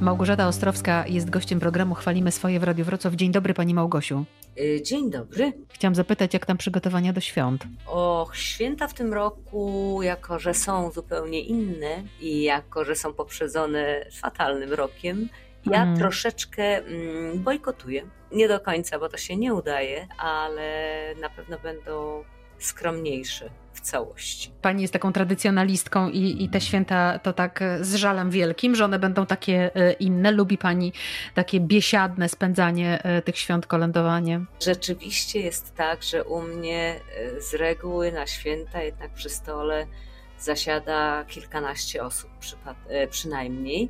Małgorzata Ostrowska jest gościem programu Chwalimy swoje w Radiu Wrocław. Dzień dobry Pani Małgosiu. Y, dzień dobry. Chciałam zapytać, jak tam przygotowania do świąt? Och, święta w tym roku, jako że są zupełnie inne i jako że są poprzedzone fatalnym rokiem, ja mm. troszeczkę mm, bojkotuję. Nie do końca, bo to się nie udaje, ale na pewno będą skromniejsze w całości. Pani jest taką tradycjonalistką i, i te święta to tak z żalem wielkim, że one będą takie e, inne. Lubi Pani takie biesiadne spędzanie e, tych świąt, kolędowanie? Rzeczywiście jest tak, że u mnie e, z reguły na święta jednak przy stole zasiada kilkanaście osób przynajmniej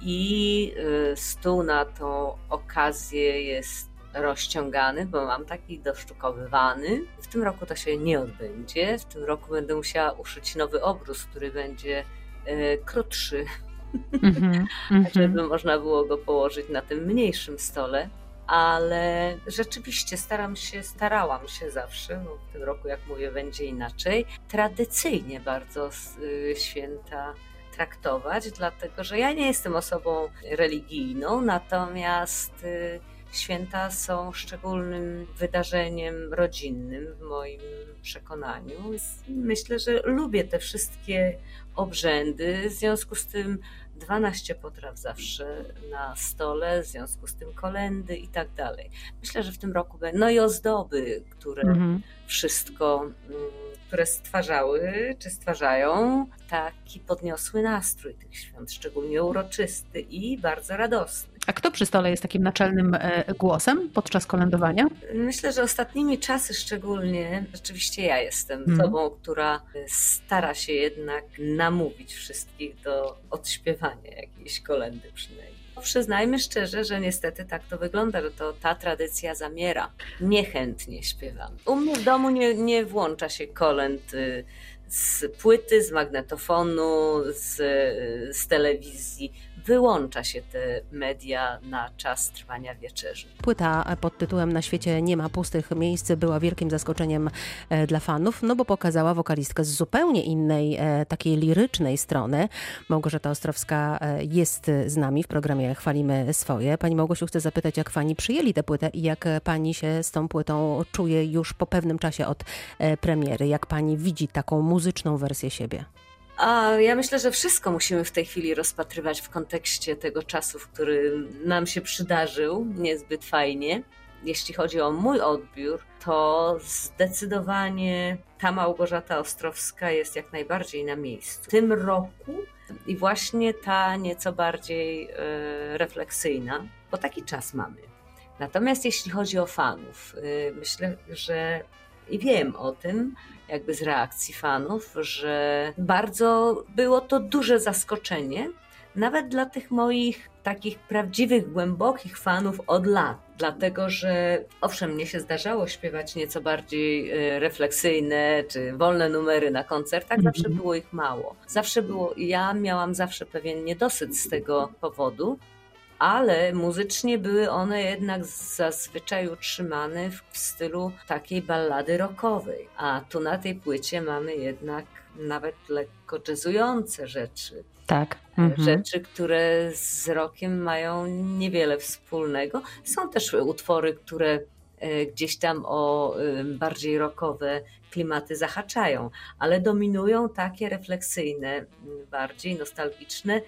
i stół na tą okazję jest rozciągany, bo mam taki doszczukowywany. W tym roku to się nie odbędzie. W tym roku będę musiała uszyć nowy obrus, który będzie e, krótszy, mm-hmm, żeby można było go położyć na tym mniejszym stole. Ale rzeczywiście staram się, starałam się zawsze, no w tym roku, jak mówię, będzie inaczej, tradycyjnie bardzo y, święta traktować, dlatego że ja nie jestem osobą religijną, natomiast y, Święta są szczególnym wydarzeniem rodzinnym w moim przekonaniu. Myślę, że lubię te wszystkie obrzędy, w związku z tym 12 potraw zawsze na stole, w związku z tym kolendy i tak dalej. Myślę, że w tym roku będą, no i ozdoby, które mhm. wszystko, mm, które stwarzały, czy stwarzają taki podniosły nastrój tych świąt, szczególnie uroczysty i bardzo radosny. A kto przy stole jest takim naczelnym e, głosem podczas kolędowania? Myślę, że ostatnimi czasy szczególnie rzeczywiście ja jestem osobą, która stara się jednak namówić wszystkich do odśpiewania jakiejś kolendy przynajmniej. Przyznajmy szczerze, że niestety tak to wygląda, że to ta tradycja zamiera. Niechętnie śpiewam. U mnie w domu nie, nie włącza się kolęd y, z płyty, z magnetofonu, z, z telewizji wyłącza się te media na czas trwania wieczerzy. Płyta pod tytułem Na świecie nie ma pustych miejsc była wielkim zaskoczeniem e, dla fanów, no bo pokazała wokalistkę z zupełnie innej, e, takiej lirycznej strony. Małgorzata Ostrowska e, jest z nami w programie Chwalimy swoje. Pani Małgosiu, chcę zapytać, jak pani przyjęli tę płytę i jak pani się z tą płytą czuje już po pewnym czasie od premiery? Jak pani widzi taką muzyczną wersję siebie? A ja myślę, że wszystko musimy w tej chwili rozpatrywać w kontekście tego czasu, w którym nam się przydarzył, niezbyt fajnie. Jeśli chodzi o mój odbiór, to zdecydowanie ta Małgorzata Ostrowska jest jak najbardziej na miejscu. W tym roku i właśnie ta nieco bardziej e, refleksyjna, bo taki czas mamy. Natomiast jeśli chodzi o fanów, e, myślę, że i wiem o tym, jakby z reakcji fanów, że bardzo było to duże zaskoczenie, nawet dla tych moich takich prawdziwych, głębokich fanów od lat. Dlatego, że owszem, mnie się zdarzało śpiewać nieco bardziej e, refleksyjne czy wolne numery na koncertach, zawsze mhm. było ich mało. Zawsze było, ja miałam zawsze pewien niedosyt z tego powodu, ale muzycznie były one jednak zazwyczaj utrzymane w stylu takiej ballady rockowej. A tu na tej płycie mamy jednak nawet lekko jazzujące rzeczy. Tak. Mhm. Rzeczy, które z rokiem mają niewiele wspólnego. Są też utwory, które e, gdzieś tam o bardziej rockowe klimaty zahaczają, ale dominują takie refleksyjne, bardziej nostalgiczne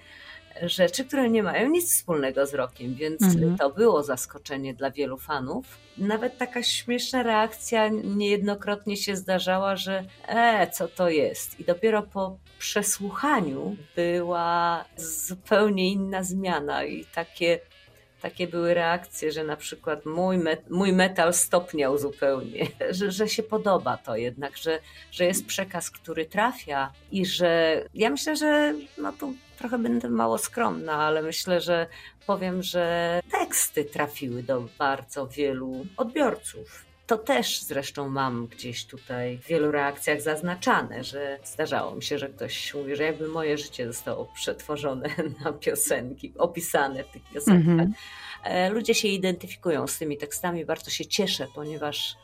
rzeczy, które nie mają nic wspólnego z rokiem, więc mhm. to było zaskoczenie dla wielu fanów. Nawet taka śmieszna reakcja niejednokrotnie się zdarzała, że e, co to jest? I dopiero po przesłuchaniu była zupełnie inna zmiana i takie takie były reakcje, że na przykład mój, mój metal stopniał zupełnie, że, że się podoba to jednak, że, że jest przekaz, który trafia i że ja myślę, że no tu trochę będę mało skromna, ale myślę, że powiem, że teksty trafiły do bardzo wielu odbiorców. To też zresztą mam gdzieś tutaj w wielu reakcjach zaznaczane, że zdarzało mi się, że ktoś mówi, że jakby moje życie zostało przetworzone na piosenki, opisane w tych piosenkach. Mm -hmm. Ludzie się identyfikują z tymi tekstami, bardzo się cieszę, ponieważ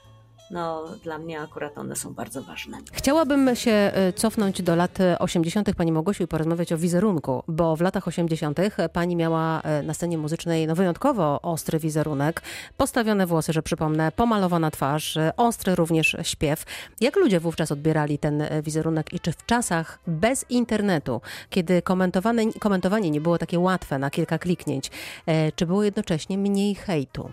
no dla mnie akurat one są bardzo ważne. Chciałabym się e, cofnąć do lat 80. Pani Małgosiu i porozmawiać o wizerunku, bo w latach 80. Pani miała e, na scenie muzycznej no, wyjątkowo ostry wizerunek, postawione włosy, że przypomnę, pomalowana twarz, e, ostry również śpiew. Jak ludzie wówczas odbierali ten wizerunek i czy w czasach bez internetu, kiedy komentowanie nie było takie łatwe na kilka kliknięć, czy było jednocześnie mniej hejtu?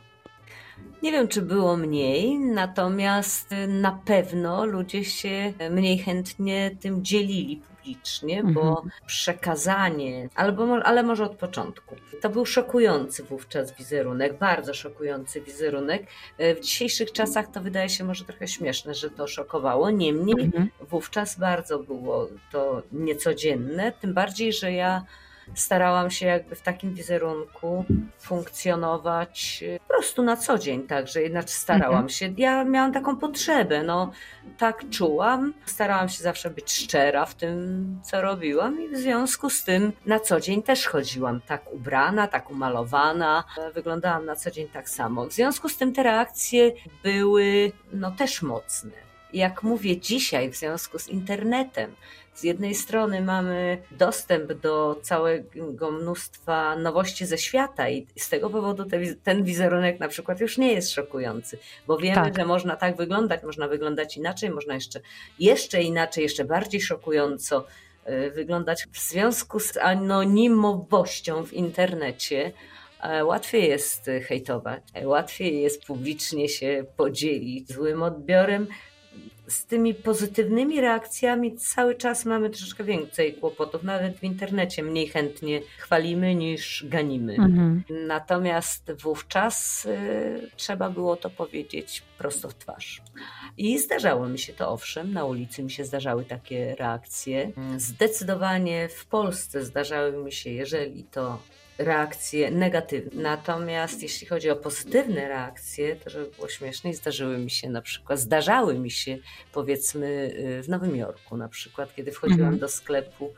Nie wiem, czy było mniej, natomiast na pewno ludzie się mniej chętnie tym dzielili publicznie, bo mhm. przekazanie, albo, ale może od początku. To był szokujący wówczas wizerunek, bardzo szokujący wizerunek. W dzisiejszych czasach to wydaje się może trochę śmieszne, że to szokowało. Niemniej mhm. wówczas bardzo było to niecodzienne, tym bardziej, że ja starałam się jakby w takim wizerunku funkcjonować y, po prostu na co dzień, także jednak starałam mhm. się. Ja miałam taką potrzebę, no tak czułam. Starałam się zawsze być szczera w tym, co robiłam i w związku z tym na co dzień też chodziłam tak ubrana, tak umalowana. Wyglądałam na co dzień tak samo. W związku z tym te reakcje były no też mocne. Jak mówię dzisiaj, w związku z internetem, z jednej strony mamy dostęp do całego mnóstwa nowości ze świata i z tego powodu te, ten wizerunek na przykład już nie jest szokujący, bo wiemy, tak. że można tak wyglądać, można wyglądać inaczej, można jeszcze, jeszcze inaczej, jeszcze bardziej szokująco y, wyglądać w związku z anonimowością w internecie. E, łatwiej jest hejtować, e, łatwiej jest publicznie się podzielić złym odbiorem, z tymi pozytywnymi reakcjami cały czas mamy troszeczkę więcej kłopotów. Nawet w internecie mniej chętnie chwalimy niż ganimy. Mhm. Natomiast wówczas y, trzeba było to powiedzieć prosto w twarz. I zdarzało mi się to owszem, na ulicy mi się zdarzały takie reakcje. Zdecydowanie w Polsce zdarzały mi się, jeżeli to reakcje negatywne. Natomiast jeśli chodzi o pozytywne reakcje, to żeby było śmieszniej, zdarzyły mi się na przykład, zdarzały mi się powiedzmy y, w Nowym Jorku na przykład, kiedy wchodziłam mhm. do sklepu,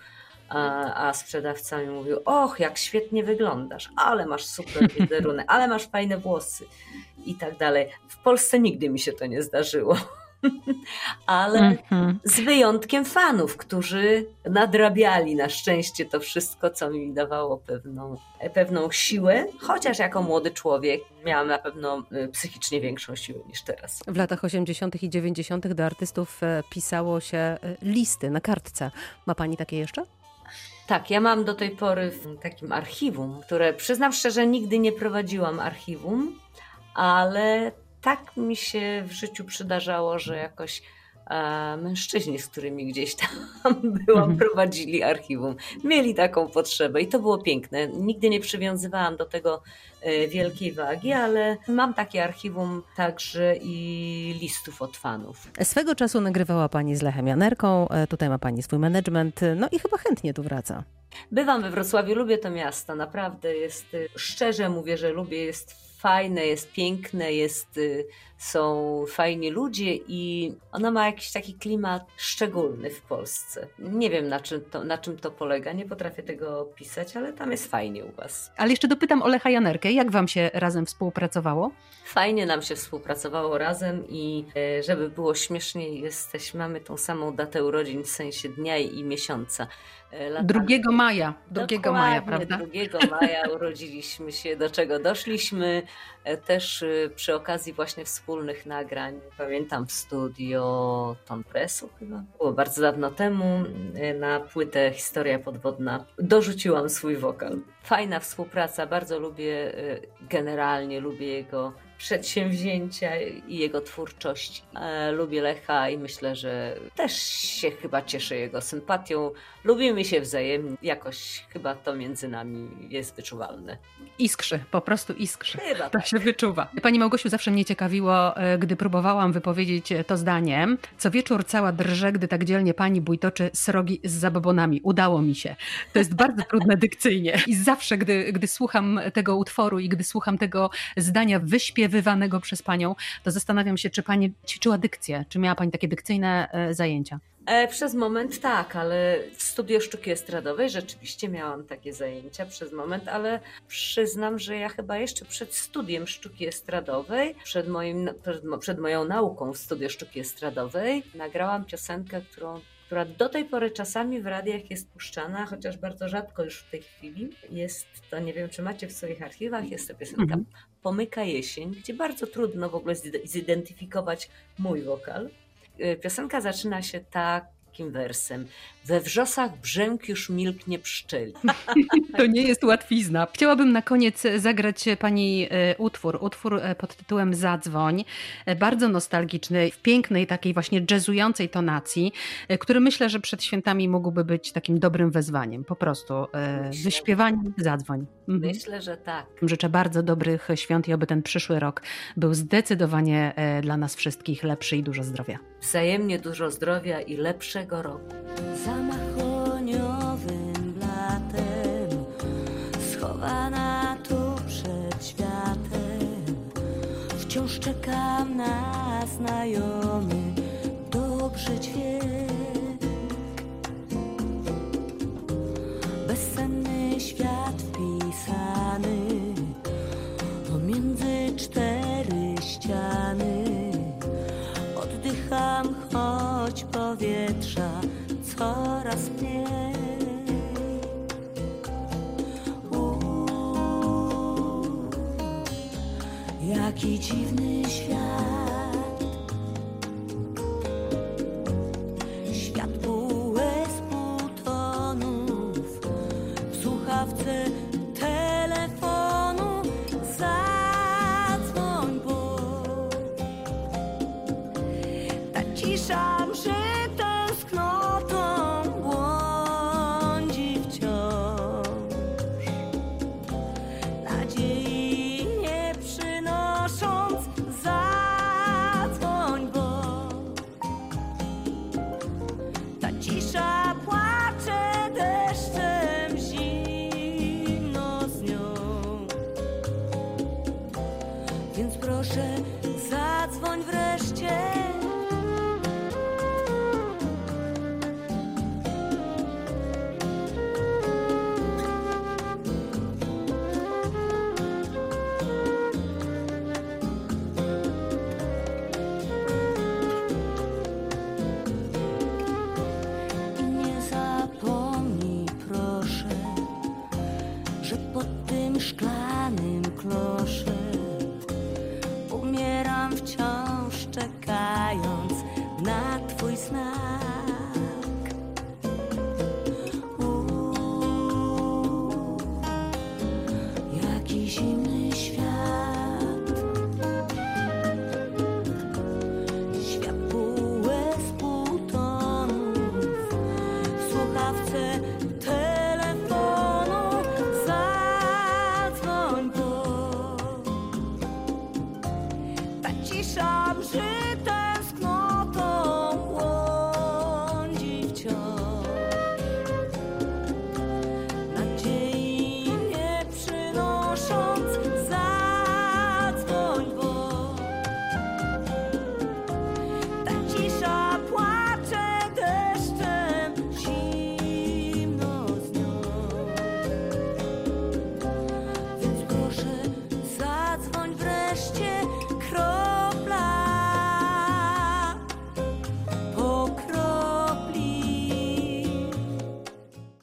a, a sprzedawca mi mówił, och, jak świetnie wyglądasz, ale masz super wizerunek, ale masz fajne włosy i tak dalej. W Polsce nigdy mi się to nie zdarzyło. Ale mm-hmm. z wyjątkiem fanów, którzy nadrabiali na szczęście to wszystko, co mi dawało pewną, pewną siłę, chociaż jako młody człowiek miałam na pewno y, psychicznie większą siłę niż teraz. W latach 80. i 90. do artystów e, pisało się e, listy na kartce. Ma pani takie jeszcze? Tak, ja mam do tej pory w takim archiwum, które przyznam szczerze, nigdy nie prowadziłam archiwum, ale tak mi się w życiu przydarzało, że jakoś e, mężczyźni, z którymi gdzieś tam byłam, mhm. prowadzili archiwum. Mieli taką potrzebę i to było piękne. Nigdy nie przywiązywałam do tego e, wielkiej wagi, ale mam takie archiwum także i listów od fanów. Swego czasu nagrywała Pani z Lechem Janerką, e, tutaj ma Pani swój management, no i chyba chętnie tu wraca. Bywam we Wrocławiu, lubię to miasto, naprawdę jest, szczerze mówię, że lubię, jest fajne, jest piękne, jest, y, są fajni ludzie i ona ma jakiś taki klimat szczególny w Polsce. Nie wiem na czym, to, na czym to polega, nie potrafię tego opisać, ale tam jest fajnie u Was. Ale jeszcze dopytam o Lecha Janerkę, jak Wam się razem współpracowało? Fajnie nam się współpracowało razem i e, żeby było śmieszniej, jesteśmy, mamy tą samą datę urodzin w sensie dnia i miesiąca. 2 e, maja, 2 maja, prawda? 2 maja urodziliśmy się, do czego doszliśmy. E, też e, przy okazji właśnie wspólnych nagrań, pamiętam w studio Ton Pressu chyba, było bardzo dawno temu, na płytę Historia Podwodna dorzuciłam swój wokal. Fajna współpraca, bardzo lubię, generalnie lubię jego przedsięwzięcia i jego twórczość. E, lubię Lecha i myślę, że też się chyba cieszę jego sympatią. Lubimy się wzajemnie, jakoś chyba to między nami jest wyczuwalne. Iskrzy, po prostu iskrzy. Chyba to tak. się wyczuwa. Pani Małgosiu, zawsze mnie ciekawiło, e, gdy próbowałam wypowiedzieć to zdanie. Co wieczór cała drże, gdy tak dzielnie pani bójtoczy srogi z zabobonami. Udało mi się. To jest bardzo trudne dykcyjnie. I zawsze, gdy, gdy słucham tego utworu i gdy słucham tego zdania wyśpiew wywanego przez panią, to zastanawiam się, czy pani ćwiczyła dykcję, czy miała pani takie dykcyjne e, zajęcia? E, przez moment tak, ale w studio sztuki estradowej rzeczywiście miałam takie zajęcia przez moment, ale przyznam, że ja chyba jeszcze przed studiem sztuki estradowej, przed, moim, przed, przed moją nauką w studio sztuki estradowej, nagrałam piosenkę, którą która do tej pory czasami w radiach jest puszczana, chociaż bardzo rzadko już w tej chwili. Jest to, nie wiem czy macie w swoich archiwach, jest to piosenka mhm. Pomyka jesień, gdzie bardzo trudno w ogóle zidentyfikować mój wokal. Y, piosenka zaczyna się takim wersem. We wrzosach brzęk już milknie pszczeli. To nie jest łatwizna. Chciałabym na koniec zagrać pani e, utwór. Utwór e, pod tytułem Zadzwoń. E, bardzo nostalgiczny, w pięknej, takiej właśnie jazzującej tonacji, który myślę, że przed świętami mógłby być takim dobrym wezwaniem. Po prostu myślę, wyśpiewaniem Zadzwoń. Mhm. Myślę, że tak. Życzę bardzo dobrych świąt i oby ten przyszły rok był zdecydowanie dla nas wszystkich lepszy i dużo zdrowia. Wzajemnie dużo zdrowia i lepszego roku. Zamachoniowym blatem schowana tu przed światem. Wciąż czekam na znajomy dobrze dźwięk jaki dziwny świat. 身